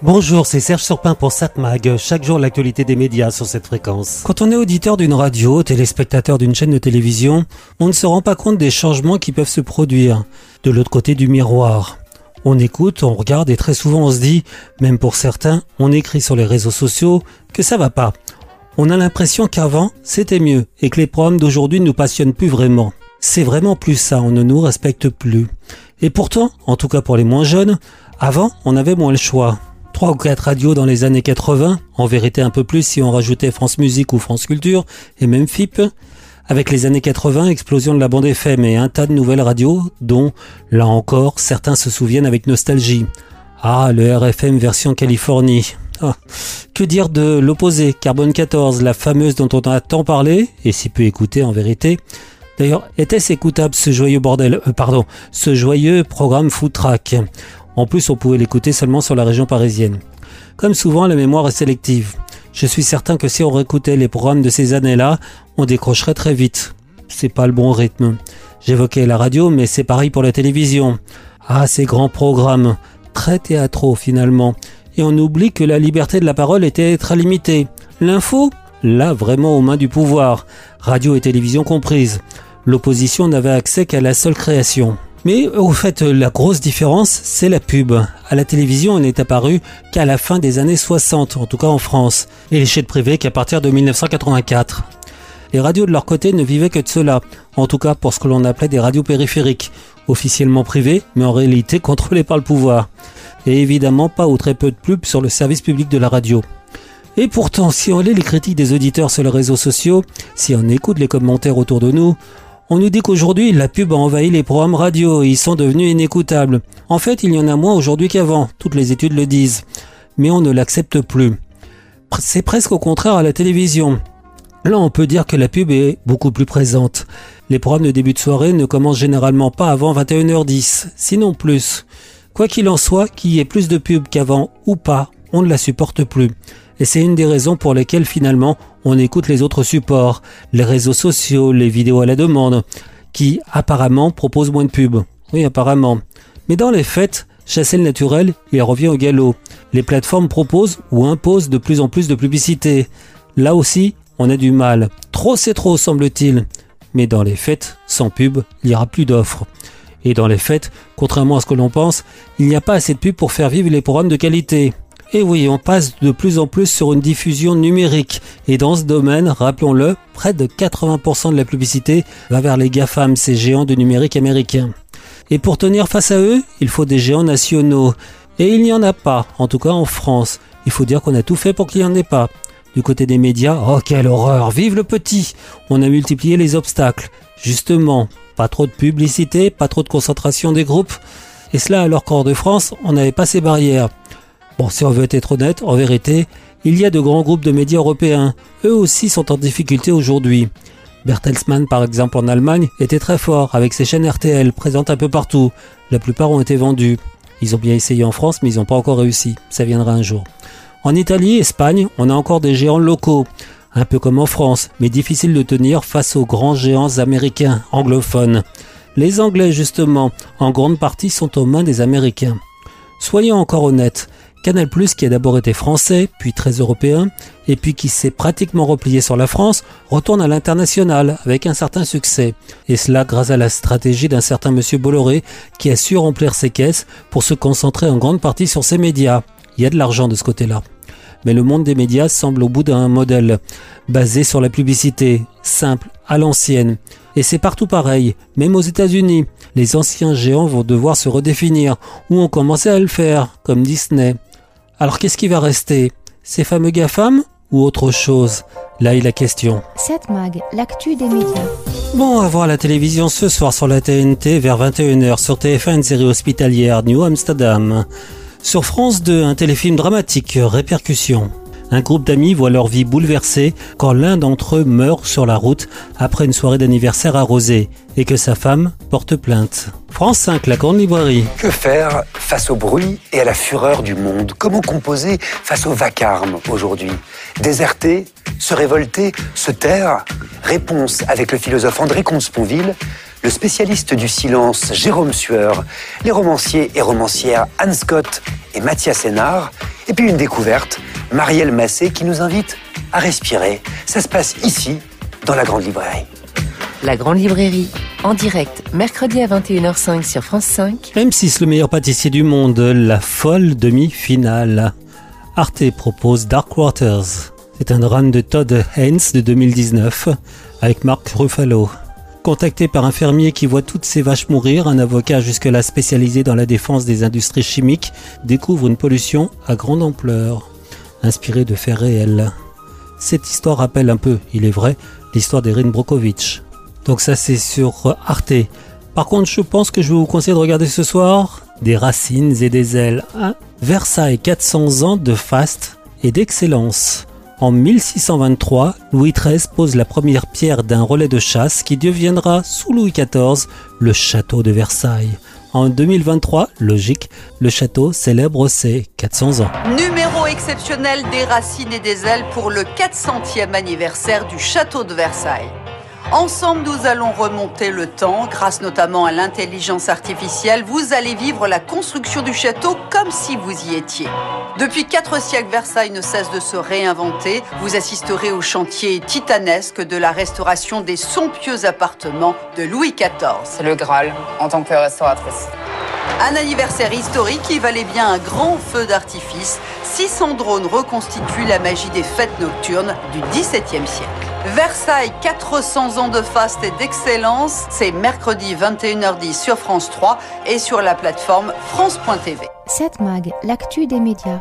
Bonjour, c'est Serge Surpin pour SatMag. Chaque jour, l'actualité des médias sur cette fréquence. Quand on est auditeur d'une radio, téléspectateur d'une chaîne de télévision, on ne se rend pas compte des changements qui peuvent se produire de l'autre côté du miroir. On écoute, on regarde et très souvent on se dit, même pour certains, on écrit sur les réseaux sociaux que ça va pas. On a l'impression qu'avant, c'était mieux et que les programmes d'aujourd'hui ne nous passionnent plus vraiment. C'est vraiment plus ça, on ne nous respecte plus. Et pourtant, en tout cas pour les moins jeunes, avant, on avait moins le choix. Trois ou quatre radios dans les années 80, en vérité un peu plus si on rajoutait France Musique ou France Culture, et même FIP. Avec les années 80, explosion de la bande FM et un tas de nouvelles radios, dont, là encore, certains se souviennent avec nostalgie. Ah, le RFM version Californie. Ah, que dire de l'opposé, Carbone 14, la fameuse dont on a tant parlé, et si peu écouté en vérité. D'ailleurs, était-ce écoutable ce joyeux bordel, euh, pardon, ce joyeux programme Food Track En plus, on pouvait l'écouter seulement sur la région parisienne. Comme souvent, la mémoire est sélective. Je suis certain que si on réécoutait les programmes de ces années-là, on décrocherait très vite. C'est pas le bon rythme. J'évoquais la radio, mais c'est pareil pour la télévision. Ah, ces grands programmes, très théâtraux finalement. Et on oublie que la liberté de la parole était très limitée. L'info Là, vraiment aux mains du pouvoir. Radio et télévision comprises. L'opposition n'avait accès qu'à la seule création. Mais au fait, la grosse différence, c'est la pub. À la télévision, elle n'est apparue qu'à la fin des années 60, en tout cas en France, et les chaînes privées qu'à partir de 1984. Les radios de leur côté ne vivaient que de cela, en tout cas pour ce que l'on appelait des radios périphériques, officiellement privées, mais en réalité contrôlées par le pouvoir. Et évidemment pas ou très peu de pubs sur le service public de la radio. Et pourtant, si on lit les critiques des auditeurs sur les réseaux sociaux, si on écoute les commentaires autour de nous, on nous dit qu'aujourd'hui, la pub a envahi les programmes radio et ils sont devenus inécoutables. En fait, il y en a moins aujourd'hui qu'avant, toutes les études le disent. Mais on ne l'accepte plus. C'est presque au contraire à la télévision. Là, on peut dire que la pub est beaucoup plus présente. Les programmes de début de soirée ne commencent généralement pas avant 21h10, sinon plus. Quoi qu'il en soit, qu'il y ait plus de pub qu'avant ou pas, on ne la supporte plus. Et c'est une des raisons pour lesquelles finalement on écoute les autres supports, les réseaux sociaux, les vidéos à la demande, qui apparemment proposent moins de pubs. Oui, apparemment. Mais dans les faits, chasser le naturel, il revient au galop. Les plateformes proposent ou imposent de plus en plus de publicité. Là aussi, on a du mal. Trop c'est trop, semble-t-il. Mais dans les faits, sans pub, il n'y aura plus d'offres. Et dans les faits, contrairement à ce que l'on pense, il n'y a pas assez de pub pour faire vivre les programmes de qualité. Et oui, on passe de plus en plus sur une diffusion numérique. Et dans ce domaine, rappelons-le, près de 80% de la publicité va vers les GAFAM, ces géants du numérique américains. Et pour tenir face à eux, il faut des géants nationaux. Et il n'y en a pas, en tout cas en France. Il faut dire qu'on a tout fait pour qu'il n'y en ait pas. Du côté des médias, oh quelle horreur, vive le petit On a multiplié les obstacles. Justement, pas trop de publicité, pas trop de concentration des groupes. Et cela alors qu'en de France, on n'avait pas ces barrières. Bon, si on veut être honnête, en vérité, il y a de grands groupes de médias européens. Eux aussi sont en difficulté aujourd'hui. Bertelsmann, par exemple, en Allemagne, était très fort avec ses chaînes RTL présentes un peu partout. La plupart ont été vendues. Ils ont bien essayé en France, mais ils n'ont pas encore réussi. Ça viendra un jour. En Italie, Espagne, on a encore des géants locaux. Un peu comme en France, mais difficile de tenir face aux grands géants américains, anglophones. Les Anglais, justement, en grande partie sont aux mains des Américains. Soyons encore honnêtes, Canal+, qui a d'abord été français, puis très européen, et puis qui s'est pratiquement replié sur la France, retourne à l'international avec un certain succès. Et cela grâce à la stratégie d'un certain monsieur Bolloré qui a su remplir ses caisses pour se concentrer en grande partie sur ses médias. Il y a de l'argent de ce côté-là. Mais le monde des médias semble au bout d'un modèle basé sur la publicité, simple, à l'ancienne. Et c'est partout pareil, même aux États-Unis. Les anciens géants vont devoir se redéfinir, ou ont commencé à le faire, comme Disney? Alors qu'est-ce qui va rester? Ces fameux GAFAM ou autre chose? Là est la question. Cette mag, l'actu des médias. Bon, à voir la télévision ce soir sur la TNT vers 21h sur TF1 une série hospitalière New Amsterdam. Sur France 2, un téléfilm dramatique, Répercussion. Un groupe d'amis voit leur vie bouleversée quand l'un d'entre eux meurt sur la route après une soirée d'anniversaire arrosée et que sa femme porte plainte. France 5, la grande librairie. Que faire face au bruit et à la fureur du monde? Comment composer face au vacarme aujourd'hui? Déserter Se révolter Se taire? Réponse avec le philosophe André Comte-Sponville le spécialiste du silence Jérôme Sueur, les romanciers et romancières Anne Scott et Mathias Hénard, Et puis une découverte, Marielle Massé qui nous invite à respirer. Ça se passe ici, dans la Grande Librairie. La Grande Librairie, en direct, mercredi à 21h05 sur France 5. M6, le meilleur pâtissier du monde, la folle demi-finale. Arte propose Dark Waters. C'est un run de Todd Haynes de 2019 avec Mark Ruffalo. Contacté par un fermier qui voit toutes ses vaches mourir, un avocat jusque-là spécialisé dans la défense des industries chimiques découvre une pollution à grande ampleur, inspirée de faits réels. Cette histoire rappelle un peu, il est vrai, l'histoire d'Erin Brokovich. Donc ça c'est sur Arte. Par contre, je pense que je vais vous conseiller de regarder ce soir Des racines et des ailes. Versailles 400 ans de faste et d'excellence. En 1623, Louis XIII pose la première pierre d'un relais de chasse qui deviendra, sous Louis XIV, le château de Versailles. En 2023, logique, le château célèbre ses 400 ans. Numéro exceptionnel des racines et des ailes pour le 400e anniversaire du château de Versailles. Ensemble, nous allons remonter le temps, grâce notamment à l'intelligence artificielle. Vous allez vivre la construction du château comme si vous y étiez. Depuis quatre siècles, Versailles ne cesse de se réinventer. Vous assisterez au chantier titanesque de la restauration des somptueux appartements de Louis XIV. C'est le Graal en tant que restauratrice. Un anniversaire historique qui valait bien un grand feu d'artifice. 600 drones reconstituent la magie des fêtes nocturnes du XVIIe siècle. Versailles, 400 ans de faste et d'excellence, c'est mercredi 21h10 sur France 3 et sur la plateforme France.tv. 7 Mag, l'actu des médias.